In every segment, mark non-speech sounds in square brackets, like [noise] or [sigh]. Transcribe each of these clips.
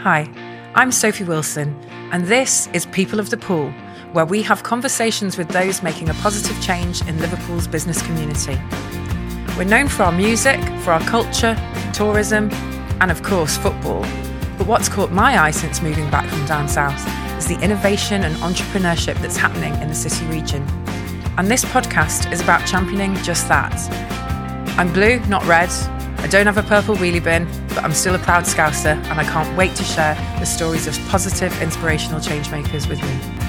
Hi, I'm Sophie Wilson, and this is People of the Pool, where we have conversations with those making a positive change in Liverpool's business community. We're known for our music, for our culture, tourism, and of course, football. But what's caught my eye since moving back from down south is the innovation and entrepreneurship that's happening in the city region. And this podcast is about championing just that. I'm blue, not red. I don't have a purple wheelie bin, but I'm still a proud Scouser, and I can't wait to share the stories of positive, inspirational changemakers with me.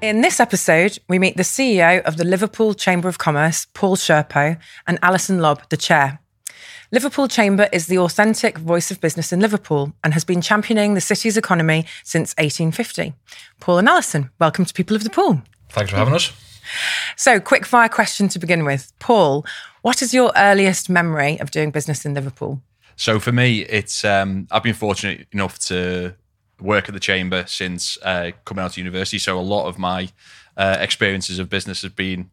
In this episode, we meet the CEO of the Liverpool Chamber of Commerce, Paul Cherpeau, and Alison Lobb, the chair. Liverpool Chamber is the authentic voice of business in Liverpool and has been championing the city's economy since 1850. Paul and Alison, welcome to People of the Pool. Thanks for having us. So, quick fire question to begin with. Paul, what is your earliest memory of doing business in Liverpool? So for me, it's um, I've been fortunate enough to work at the chamber since uh, coming out of university. So a lot of my uh, experiences of business have been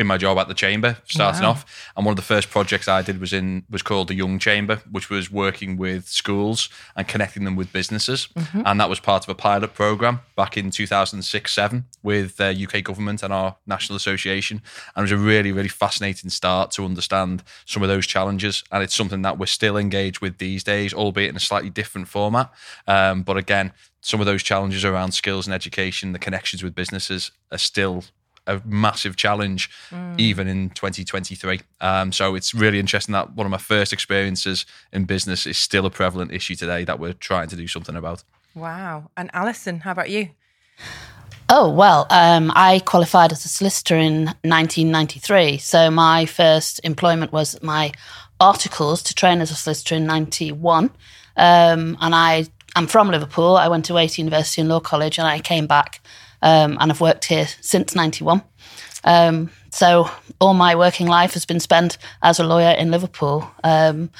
in my job at the chamber starting wow. off. And one of the first projects i did was in was called the young chamber which was working with schools and connecting them with businesses. Mm-hmm. and that was part of a pilot program back in 2006-7 with the uh, uk government and our national association. And it was a really really fascinating start to understand some of those challenges. And it's something that we're still engaged with these days albeit in a slightly different format. Um, but again some of those challenges around skills and education the connections with businesses are still a massive challenge mm. even in 2023. Um, so it's really interesting that one of my first experiences in business is still a prevalent issue today that we're trying to do something about. Wow. And Alison, how about you? Oh, well, um, I qualified as a solicitor in 1993. So my first employment was my articles to train as a solicitor in 91. Um, and I, I'm from Liverpool. I went to Wait University and Law College and I came back um, and I've worked here since 91. Um, so all my working life has been spent as a lawyer in Liverpool. Um,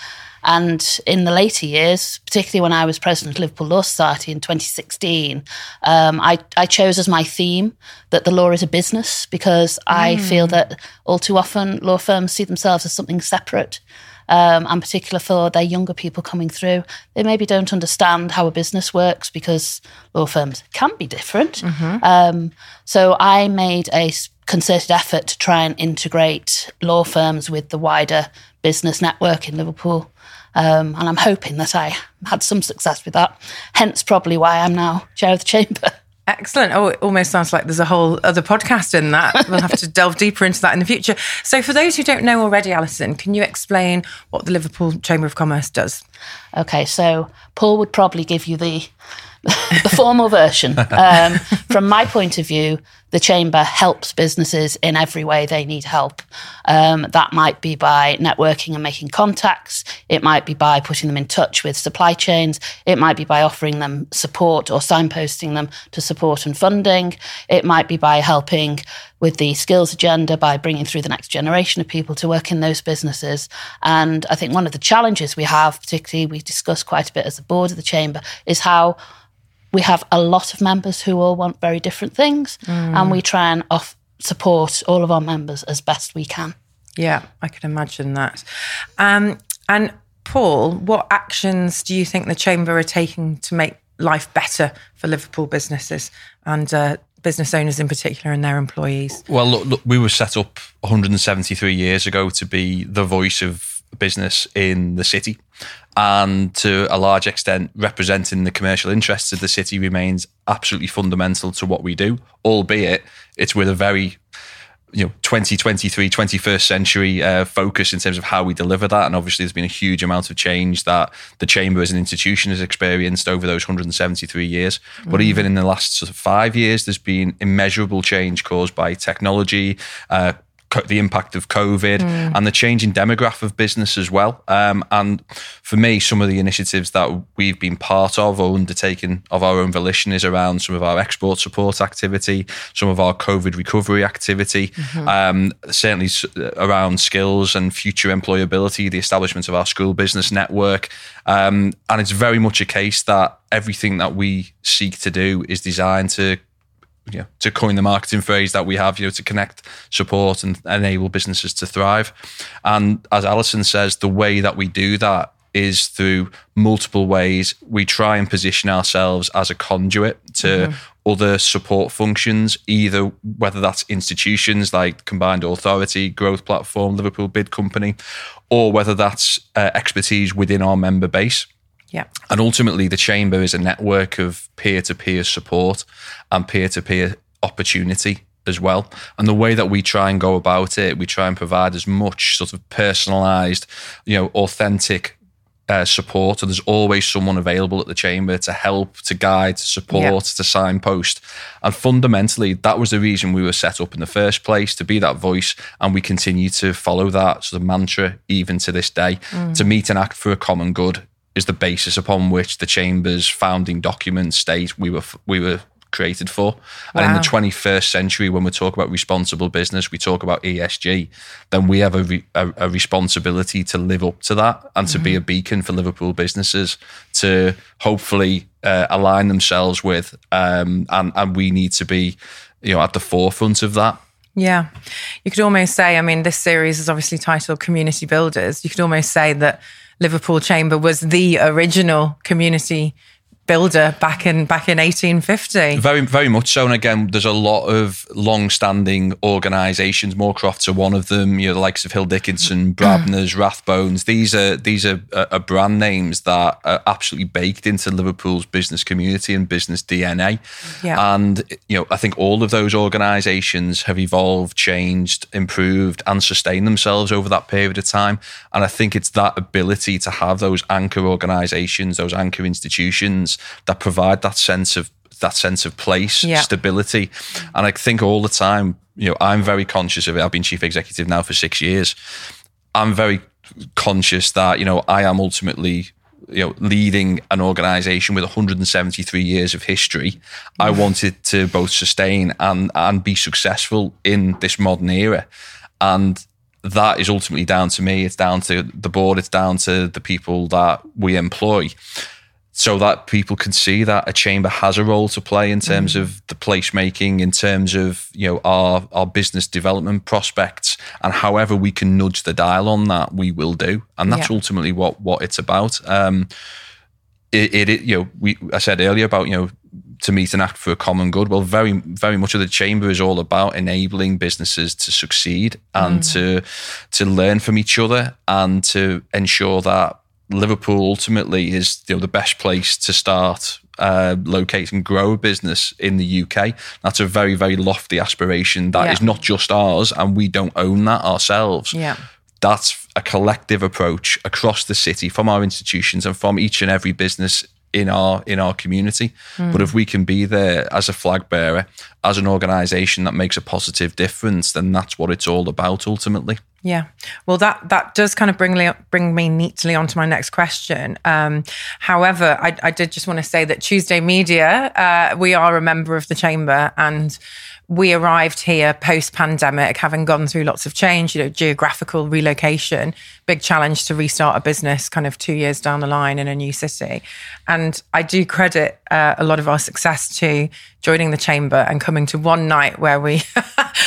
and in the later years, particularly when I was president of Liverpool Law Society in 2016, um, I, I, chose as my theme that the law is a business because I mm. feel that all too often law firms see themselves as something separate um, and particular for their younger people coming through. They maybe don't understand how a business works because law firms can be different. Mm-hmm. Um, so I made a concerted effort to try and integrate law firms with the wider business network in Liverpool. Um, and I'm hoping that I had some success with that. Hence, probably why I'm now chair of the chamber. [laughs] Excellent. Oh, it almost sounds like there's a whole other podcast in that. [laughs] We'll have to delve deeper into that in the future. So, for those who don't know already, Alison, can you explain what the Liverpool Chamber of Commerce does? Okay, so Paul would probably give you the [laughs] the formal version. Um, from my point of view, the chamber helps businesses in every way they need help. Um, that might be by networking and making contacts. It might be by putting them in touch with supply chains. It might be by offering them support or signposting them to support and funding. It might be by helping with the skills agenda by bringing through the next generation of people to work in those businesses. And I think one of the challenges we have, particularly we discussed quite a bit as the board of the chamber, is how we have a lot of members who all want very different things, mm. and we try and off support all of our members as best we can. Yeah, I can imagine that. Um, and Paul, what actions do you think the chamber are taking to make life better for Liverpool businesses and uh, business owners in particular and their employees? Well, look, look, we were set up 173 years ago to be the voice of business in the city and to a large extent representing the commercial interests of the city remains absolutely fundamental to what we do albeit it's with a very you know 2023 21st century uh, focus in terms of how we deliver that and obviously there's been a huge amount of change that the chamber as an institution has experienced over those 173 years mm. but even in the last sort of five years there's been immeasurable change caused by technology uh, the impact of COVID mm. and the changing demographic of business as well. Um, and for me, some of the initiatives that we've been part of or undertaken of our own volition is around some of our export support activity, some of our COVID recovery activity, mm-hmm. um, certainly around skills and future employability, the establishment of our school business network. Um, and it's very much a case that everything that we seek to do is designed to you know, to coin the marketing phrase that we have, you know, to connect, support, and enable businesses to thrive. And as Alison says, the way that we do that is through multiple ways. We try and position ourselves as a conduit to other support functions, either whether that's institutions like Combined Authority, Growth Platform, Liverpool Bid Company, or whether that's uh, expertise within our member base. Yeah. And ultimately, the chamber is a network of peer to peer support and peer to peer opportunity as well. And the way that we try and go about it, we try and provide as much sort of personalized, you know, authentic uh, support. And there's always someone available at the chamber to help, to guide, to support, Yeah. to signpost. And fundamentally, that was the reason we were set up in the first place to be that voice. And we continue to follow that sort of mantra even to this day to meet and act for a common good is the basis upon which the chamber's founding documents state we were we were created for. And in the 21st century, when we talk about responsible business, we talk about ESG, then we have a, re- a, a responsibility to live up to that and to be a beacon for Liverpool businesses to hopefully uh, align themselves with. Um, and, and we need to be, you know, at the forefront of that. Yeah. You could almost say, I mean, this series is obviously titled Community Builders. You could almost say that Liverpool Chamber was the original community builder back in back in 1850. Very, very much so. And again, there's a lot of long-standing organisations. Moorcrofts are one of them. You know, the likes of Hill Dickinson, mm. Brabners, Rathbones. These are these are, are brand names that are absolutely baked into Liverpool's business community and business DNA. Yeah. And you know, I think all of those organisations have evolved, changed, improved, and sustained themselves over that period of time. And I think it's that ability to have those anchor organisations, those anchor institutions that provide that sense of that sense of place, Yeah. stability. And I think all the time, you know, I'm very conscious of it. I've been chief executive now for six years. I'm very conscious that, you know, I am ultimately you know, leading an organization with 173 years of history, I mm. wanted to both sustain and and be successful in this modern era. And that is ultimately down to me. It's down to the board. It's down to the people that we employ so that people can see that a chamber has a role to play in terms of the placemaking, in terms of you know our our business development prospects, and however we can nudge the dial on that, we will do, and that's Yeah. ultimately what what it's about. Um, it, it, it you know we I said earlier about you know to meet and act for a common good. Well, very very much of the chamber is all about enabling businesses to succeed and to to learn from each other and to ensure that Liverpool ultimately is you know, the best place to start. Uh, locate and grow a business in the UK. That's a very, very lofty aspiration. That is Yeah. not just ours, and we don't own that ourselves Yeah. that's a collective approach across the city from our institutions and from each and every business in our in our community but if we can be there as a flag bearer as an organization that makes a positive difference then that's what it's all about ultimately Yeah. Well, that that does kind of bring me bring me neatly onto my next question. Um, however, I, I did just want to say that Tuesday Media, uh, we are a member of the chamber, and we arrived here post pandemic, having gone through lots of change. You know, geographical relocation, big challenge to restart a business, kind of two years down the line in a new city. And I do credit uh, a lot of our success to joining the chamber and coming to one night where we [laughs]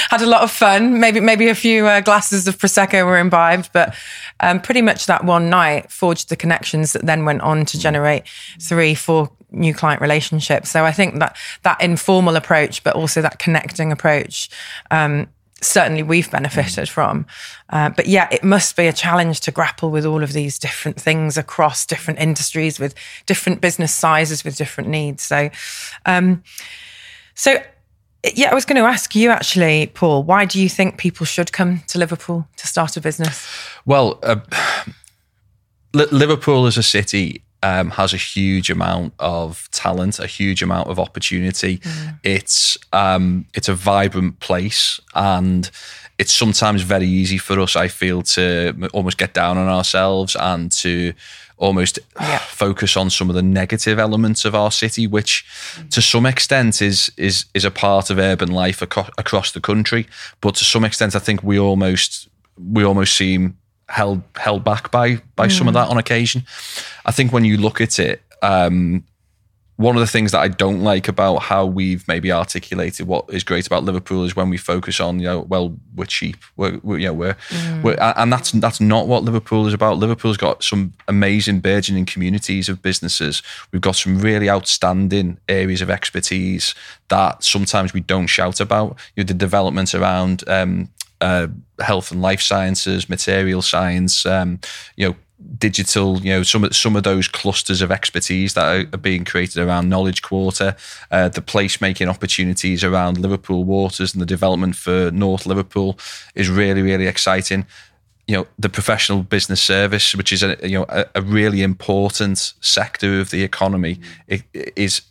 had a lot of fun. Maybe maybe a few uh, glasses of prosecco were imbibed, but um, pretty much that one night forged the connections that then went on to generate three, four new client relationships. So I think that that informal approach, but also that connecting approach. Um, Certainly, we've benefited from. Uh, but yeah, it must be a challenge to grapple with all of these different things across different industries with different business sizes, with different needs. So, um, so yeah, I was going to ask you actually, Paul, why do you think people should come to Liverpool to start a business? well uh, [sighs] liverpool as a city um, has a huge amount of talent, a huge amount of opportunity. It's um, it's a vibrant place, and it's sometimes very easy for us, I feel, to almost get down on ourselves and to almost Yeah. [sighs] focus on some of the negative elements of our city, which to some extent is is is a part of urban life aco- across the country. But to some extent, I think we almost we almost seem held held back by by some of that on occasion. I think when you look at it, um, one of the things that I don't like about how we've maybe articulated what is great about Liverpool is when we focus on, you know, well, we're cheap, we're, we're you know, we're, mm. we're, and that's that's not what Liverpool is about. Liverpool's got some amazing burgeoning communities of businesses. We've got some really outstanding areas of expertise that sometimes we don't shout about. You know, the development around um, uh, health and life sciences, material science, um, you know, digital, you know, some of some of those clusters of expertise that are, are being created around Knowledge Quarter, uh, the placemaking opportunities around Liverpool Waters and the development for North Liverpool is really really exciting. You know, the professional business service, which is a you know a, a really important sector of the economy, it, it is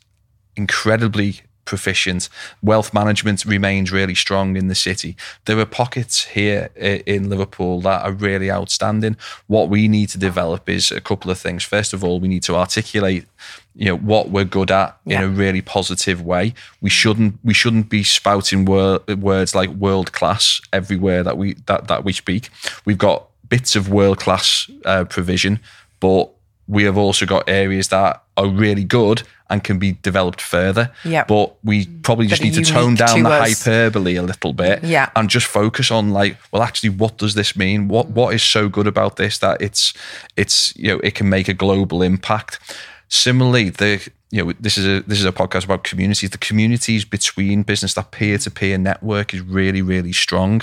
incredibly proficient. Wealth management remains really strong in the city. There are pockets here in Liverpool that are really outstanding. What we need to develop is a couple of things. First of all, we need to articulate you know what we're good at yeah. in a really positive way. We shouldn't we shouldn't be spouting wor- words like world class everywhere that we that that we speak. We've got bits of world class uh, provision, but we have also got areas that are really good and can be developed further. Yeah. But we probably just need to tone down to the us. hyperbole a little bit. Yeah. And just focus on like, well, actually, what does this mean? What what is so good about this that it's it's you know it can make a global impact. Similarly, the you know this is a this is a podcast about communities. The communities between business, that peer to peer network, is really really strong,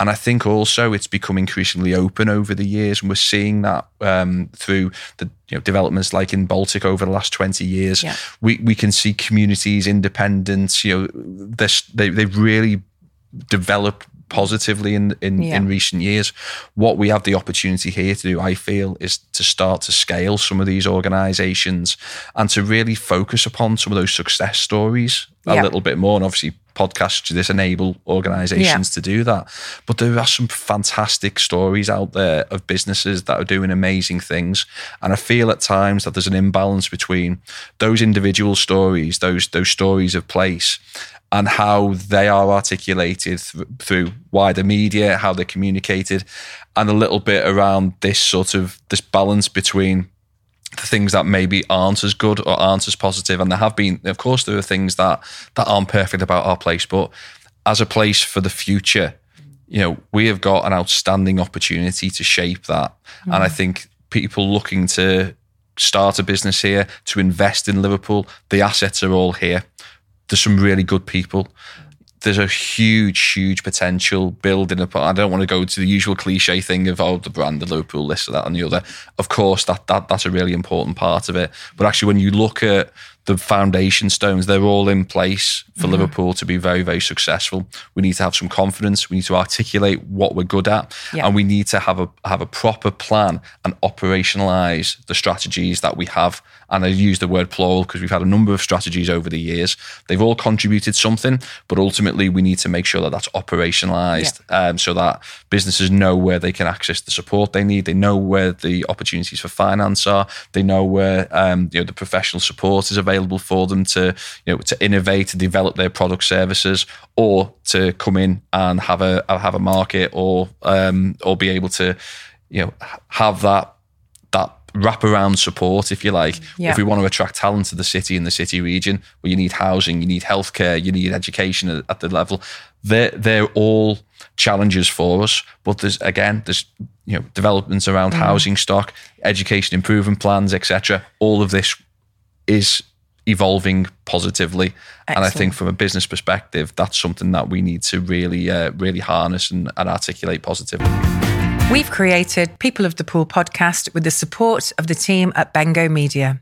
and I think also it's become increasingly open over the years, and we're seeing that um, through the you know developments like in Baltic over the last twenty years. Yeah. We we can see communities, independence. You know, they they've really developed positively in in, yeah. in recent years. What we have the opportunity here to do, I feel, is to start to scale some of these organisations and to really focus upon some of those success stories a yeah. little bit more. And obviously, podcasts this enable organizations yeah. to do that. But there are some fantastic stories out there of businesses that are doing amazing things. And I feel at times that there's an imbalance between those individual stories, those those stories of place, and how they are articulated th- through wider media, how they're communicated, and a little bit around this sort of this balance between things that maybe aren't as good or aren't as positive. And there have been, of course, there are things that that aren't perfect about our place, but as a place for the future, you know, we have got an outstanding opportunity to shape that. Mm. And I think people looking to start a business here, to invest in Liverpool, the assets are all here there's some really good people. There's a huge, huge potential building up. I don't want to go to the usual cliche thing of oh the brand, the Liverpool, this or that and the other. Of course, that that that's a really important part of it. But actually, when you look at the foundation stones, they're all in place for mm-hmm. Liverpool to be very, very successful. We need to have some confidence. We need to articulate what we're good at, yeah. and we need to have a have a proper plan and operationalize the strategies that we have. And I use the word plural because we've had a number of strategies over the years. They've all contributed something, but ultimately we need to make sure that that's operationalized, yeah. um, so that businesses know where they can access the support they need. They know where the opportunities for finance are. They know where um, you know the professional support is available for them to you know to innovate and develop their product services or to come in and have a have a market or um, or be able to you know have that wraparound support, if you like. Yeah. If we want to attract talent to the city and the city region, well, you need housing, you need healthcare, you need education at, at the level. They're they're all challenges for us. But there's again, there's you know developments around mm. housing stock, education improvement plans, etc. All of this is evolving positively. Excellent. And I think from a business perspective, that's something that we need to really, uh, really harness and, and articulate positively. We've created People of the Pool podcast with the support of the team at Bengo Media.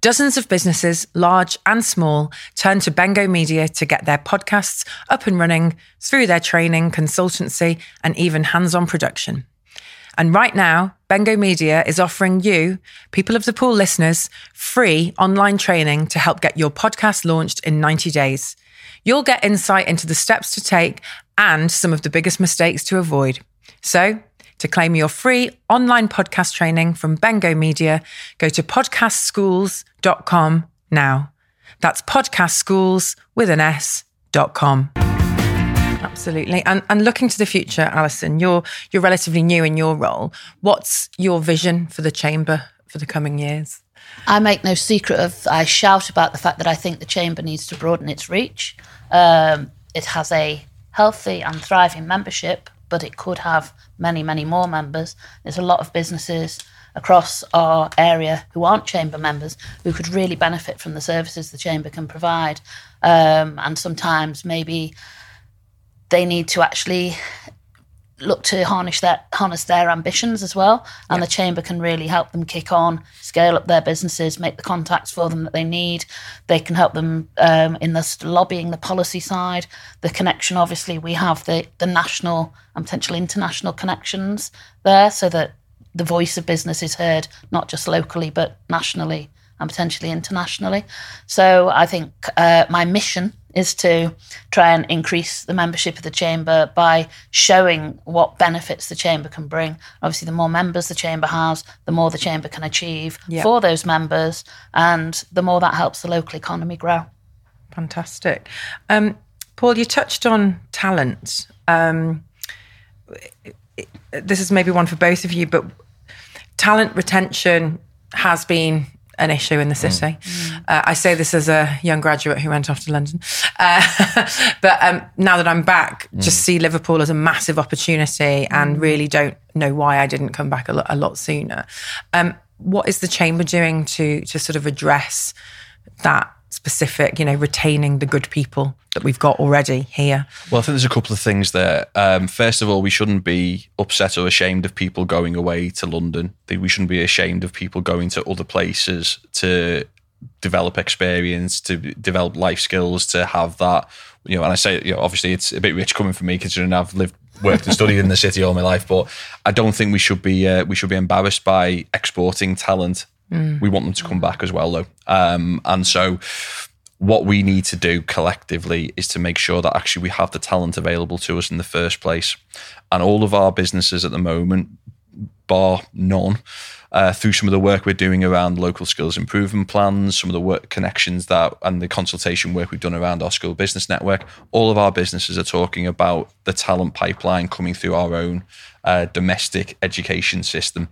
Dozens of businesses, large and small, turn to Bengo Media to get their podcasts up and running through their training, consultancy, and even hands on production. And right now, Bengo Media is offering you, people of the pool listeners, free online training to help get your podcast launched in 90 days. You'll get insight into the steps to take and some of the biggest mistakes to avoid. So, to claim your free online podcast training from Bengo Media, go to podcastschools.com now. That's podcastschools with an S.com. Absolutely. And and looking to the future, Alison, you're you're relatively new in your role. What's your vision for the chamber for the coming years? I make no secret of, I shout about the fact that I think the Chamber needs to broaden its reach. Um, it has a healthy and thriving membership, but it could have many, many more members. There's a lot of businesses across our area who aren't Chamber members who could really benefit from the services the Chamber can provide. Um, and sometimes maybe they need to actually look to harness their harness their ambitions as well. And yeah. the chamber can really help them kick on scale up their businesses make the contacts for them that they need. They can help them um, in the lobbying the policy side. The connection obviously we have the the national and potential international connections there so that the voice of business is heard not just locally but nationally and potentially internationally so i think uh, my mission is to try and increase the membership of the chamber by showing what benefits the chamber can bring. Obviously, the more members the chamber has, the more the chamber can achieve yep. for those members, and the more that helps the local economy grow. Fantastic. Um, Paul, you touched on talent. Um, this is maybe one for both of you, but talent retention has been an issue in the mm. city. Mm. Uh, I say this as a young graduate who went off to London. Uh, [laughs] but um, now that I'm back, mm. just see Liverpool as a massive opportunity and mm. really don't know why I didn't come back a lot, a lot sooner. Um, what is the chamber doing to to sort of address that specific, you know, retaining the good people that we've got already here? Well, I think there's a couple of things there. Um, first of all, we shouldn't be upset or ashamed of people going away to London. We shouldn't be ashamed of people going to other places to develop experience, to develop life skills, to have that. You know, and I say, you know, obviously it's a bit rich coming from me considering I've lived, worked and studied in the city all my life, but I don't think we should be uh, we should be embarrassed by exporting talent Mm. We want them to come back as well, though. Um, and so, what we need to do collectively is to make sure that actually we have the talent available to us in the first place. And all of our businesses at the moment, bar none, uh, through some of the work we're doing around local skills improvement plans, some of the work connections that and the consultation work we've done around our school business network, all of our businesses are talking about the talent pipeline coming through our own uh, domestic education system.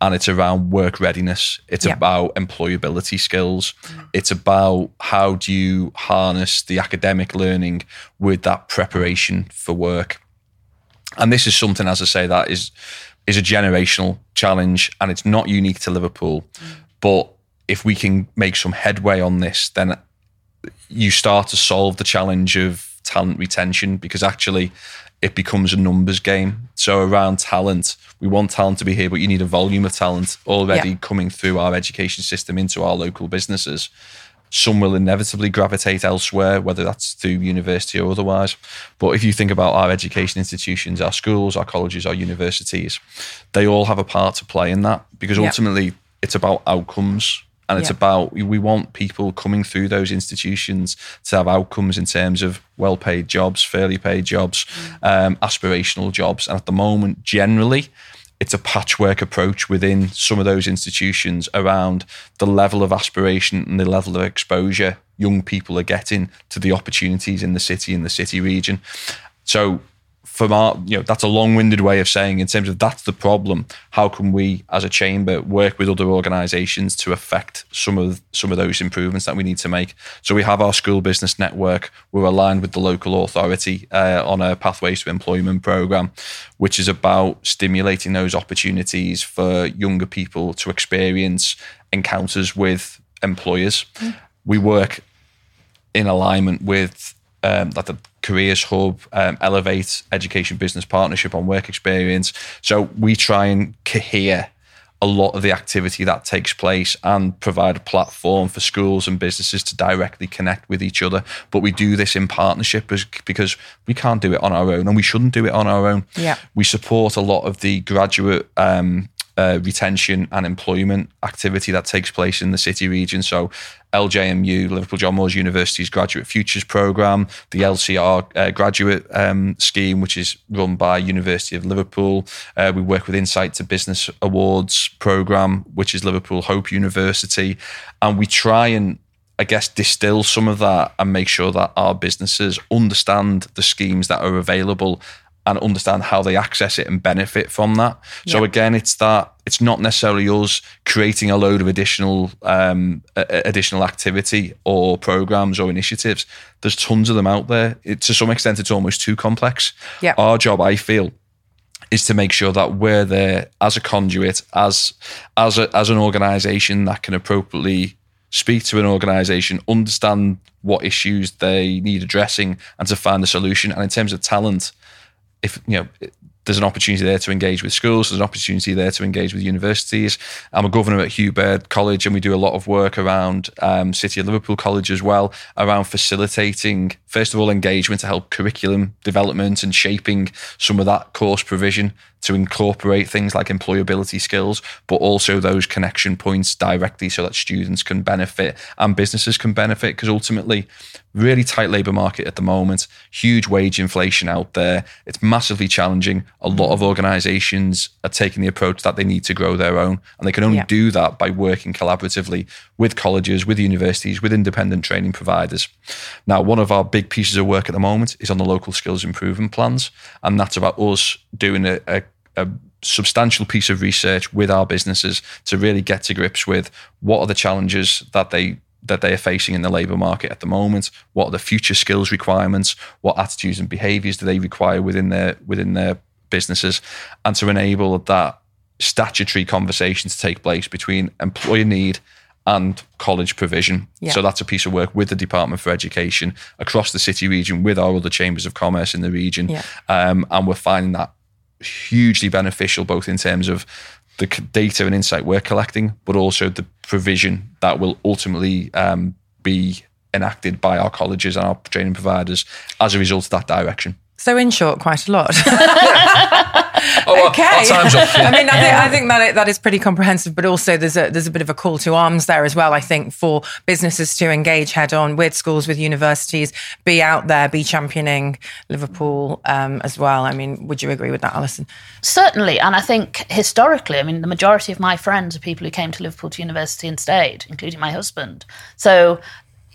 And it's around work readiness. It's yeah. about employability skills. Mm. It's about how do you harness the academic learning with that preparation for work. And this is something, as I say, that is is a generational challenge, and it's not unique to Liverpool. Mm. But if we can make some headway on this, then you start to solve the challenge of talent retention because actually it becomes a numbers game. So around talent, we want talent to be here, but you need a volume of talent already yeah. coming through our education system into our local businesses. Some will inevitably gravitate elsewhere, whether that's through university or otherwise. But if you think about our education institutions, our schools, our colleges, our universities, they all have a part to play in that because ultimately yeah. it's about outcomes and it's yeah. about we want people coming through those institutions to have outcomes in terms of well paid jobs, fairly paid jobs, mm. um, aspirational jobs. And at the moment, generally, it's a patchwork approach within some of those institutions around the level of aspiration and the level of exposure young people are getting to the opportunities in the city in the city region. So from our, you know, that's a long-winded way of saying in terms of that's the problem. How can we, as a chamber, work with other organisations to affect some of some of those improvements that we need to make? So we have our school business network. We're aligned with the local authority uh, on a pathways to employment program, which is about stimulating those opportunities for younger people to experience encounters with employers. Mm. We work in alignment with um, like the careers hub, um, elevate education business partnership on work experience. So we try and cohere a lot of the activity that takes place and provide a platform for schools and businesses to directly connect with each other. But we do this in partnership because we can't do it on our own and we shouldn't do it on our own. Yeah. We support a lot of the graduate um, uh, retention and employment activity that takes place in the city region. So, LJMU, Liverpool John Moores University's Graduate Futures Programme, the LCR uh, Graduate um, Scheme, which is run by University of Liverpool. Uh, we work with Insight to Business Awards Programme, which is Liverpool Hope University. And we try and I guess, distill some of that and make sure that our businesses understand the schemes that are available and understand how they access it and benefit from that. So Yeah. again, it's that it's not necessarily us creating a load of additional um, a- additional activity or programs or initiatives. There's tons of them out there. It, to some extent, it's almost too complex. Yeah. Our job, I feel, is to make sure that we're there as a conduit, as as a, as an organisation that can appropriately speak to an organisation, understand what issues they need addressing, and to find a solution. And in terms of talent, if you know there's an opportunity there to engage with schools, there's an opportunity there to engage with universities. I'm a governor at Hugh Baird College, and we do a lot of work around um, City of Liverpool College as well, around facilitating, first of all, engagement to help curriculum development and shaping some of that course provision to incorporate things like employability skills, but also those connection points directly so that students can benefit and businesses can benefit. Because ultimately, really tight labour market at the moment, huge wage inflation out there. It's massively challenging. A lot of organisations are taking the approach that they need to grow their own, and they can only Yeah. do that by working collaboratively with colleges, with universities, with independent training providers. Now, one of our big pieces of work at the moment is on the local skills improvement plans, and that's about us doing a, a, a substantial piece of research with our businesses to really get to grips with what are the challenges that they that they are facing in the labour market at the moment. What are the future skills requirements? What attitudes and behaviours do they require within their within their businesses? And to enable that statutory conversation to take place between employer need and college provision. Yeah. So that's a piece of work with the Department for Education across the city region, with our other chambers of commerce in the region, Yeah. um, and we're finding that hugely beneficial, both in terms of the data and insight we're collecting, but also the provision that will ultimately um, be enacted by our colleges and our training providers as a result of that direction. So, in short, quite a lot. [laughs] [laughs] Oh, okay. our time's up. [laughs] I mean, I think, I think that it, that is pretty comprehensive, but also there's a there's a bit of a call to arms there as well. I think for businesses to engage head on with schools, with universities, be out there, be championing Liverpool um, as well. I mean, would you agree with that, Alison? Certainly, and I think historically, I mean, the majority of my friends are people who came to Liverpool to university and stayed, including my husband. So,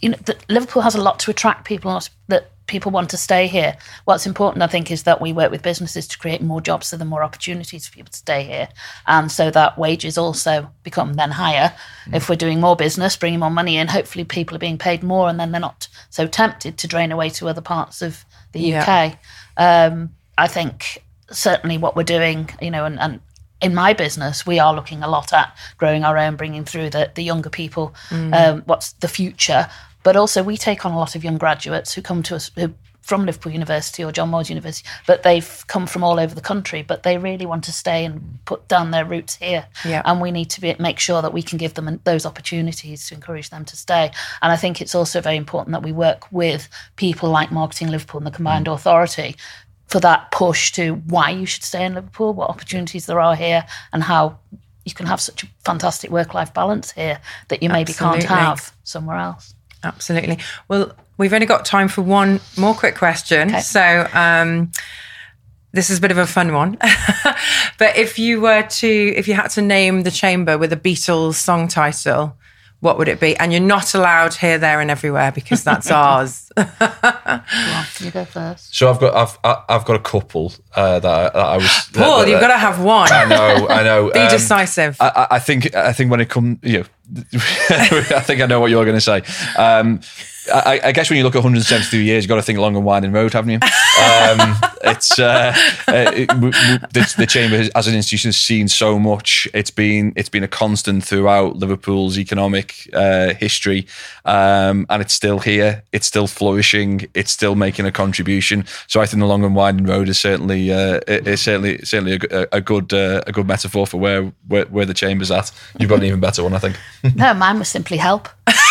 you know, the, Liverpool has a lot to attract people that people want to stay here. What's important, I think, is that we work with businesses to create more jobs, so there are more opportunities for people to stay here, and so that wages also become then higher. If we're doing more business, bringing more money in, hopefully people are being paid more, and then they're not so tempted to drain away to other parts of the Yeah. UK. Um, I think certainly what we're doing, you know, and, and in my business, we are looking a lot at growing our own, bringing through the, the younger people, um, what's the future. But also, we take on a lot of young graduates who come to us who, from Liverpool University or John Moores University, but they've come from all over the country, but they really want to stay and put down their roots here. Yeah. And we need to be, make sure that we can give them those opportunities to encourage them to stay. And I think it's also very important that we work with people like Marketing Liverpool and the Combined mm. Authority for that push to why you should stay in Liverpool, what opportunities there are here, and how you can have such a fantastic work life balance here that you maybe can't have somewhere else. Absolutely. Well, we've only got time for one more quick question. Okay. So, um, this is a bit of a fun one. [laughs] but if you were to, if you had to name the chamber with a Beatles song title, what would it be? And you're not allowed here, there, and everywhere because that's [laughs] ours. [laughs] Well, you go first. So I've got I've I- I've got a couple uh, that, I, that I was. Paul, that- you've got to have one. I know, I know. Be Um, decisive. I, I- I think I think when it comes, you know, [laughs] I think I know what you're going to say. Um, I, I guess when you look at 172 years, you've got to think long and winding road, haven't you? [laughs] Um, it's uh, uh, it, w- w- the, the chamber has, as an institution has seen so much. It's been it's been a constant throughout Liverpool's economic uh, history, um, and it's still here. It's still flourishing. It's still making a contribution. So I think the long and winding road is certainly uh, is certainly certainly a, a good uh, a good metaphor for where, where where the chamber's at. You've got an even better one, I think. No, mine was simply help. [laughs]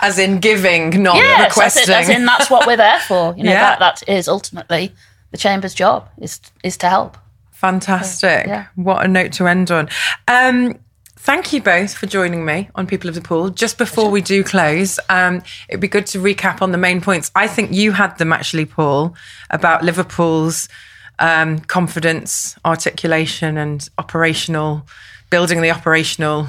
as in giving, not Yes, requesting. it, as in that's what we're there for. You know, [laughs] Yeah. that, that is ultimately the chamber's job is is to help. Fantastic. Yeah. What a note to end on. Um, thank you both for joining me on People of the Pool. Just before we do close, um, it'd be good to recap on the main points. I think you had them actually, Paul, about Liverpool's um, confidence, articulation, and operational, building the operational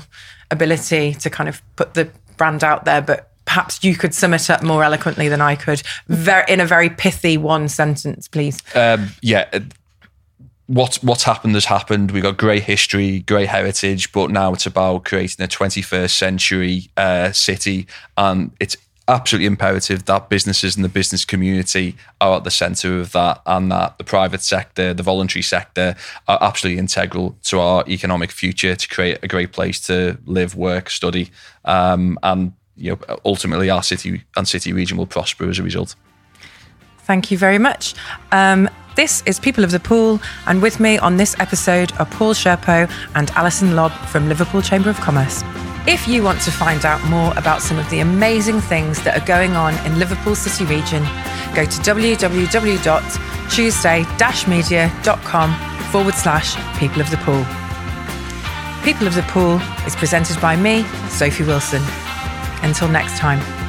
ability to kind of put the brand out there, but perhaps you could sum it up more eloquently than I could, very, in a very pithy one sentence, please. Um, yeah. uh, What what's happened has happened. We've got great history, great heritage, but now it's about creating a 21st century uh, city, and it's absolutely imperative that businesses and the business community are at the centre of that, and that the private sector, the voluntary sector, are absolutely integral to our economic future to create a great place to live, work, study, um, and you know ultimately our city and city region will prosper as a result. Thank you very much. Um, this is People of the Pool, and with me on this episode are Paul Cherpeau and Alison Lobb from Liverpool Chamber of Commerce. If you want to find out more about some of the amazing things that are going on in Liverpool City region, go to www.tuesday-media.com forward slash People of the Pool. People of the Pool is presented by me, Sophie Wilson. Until next time.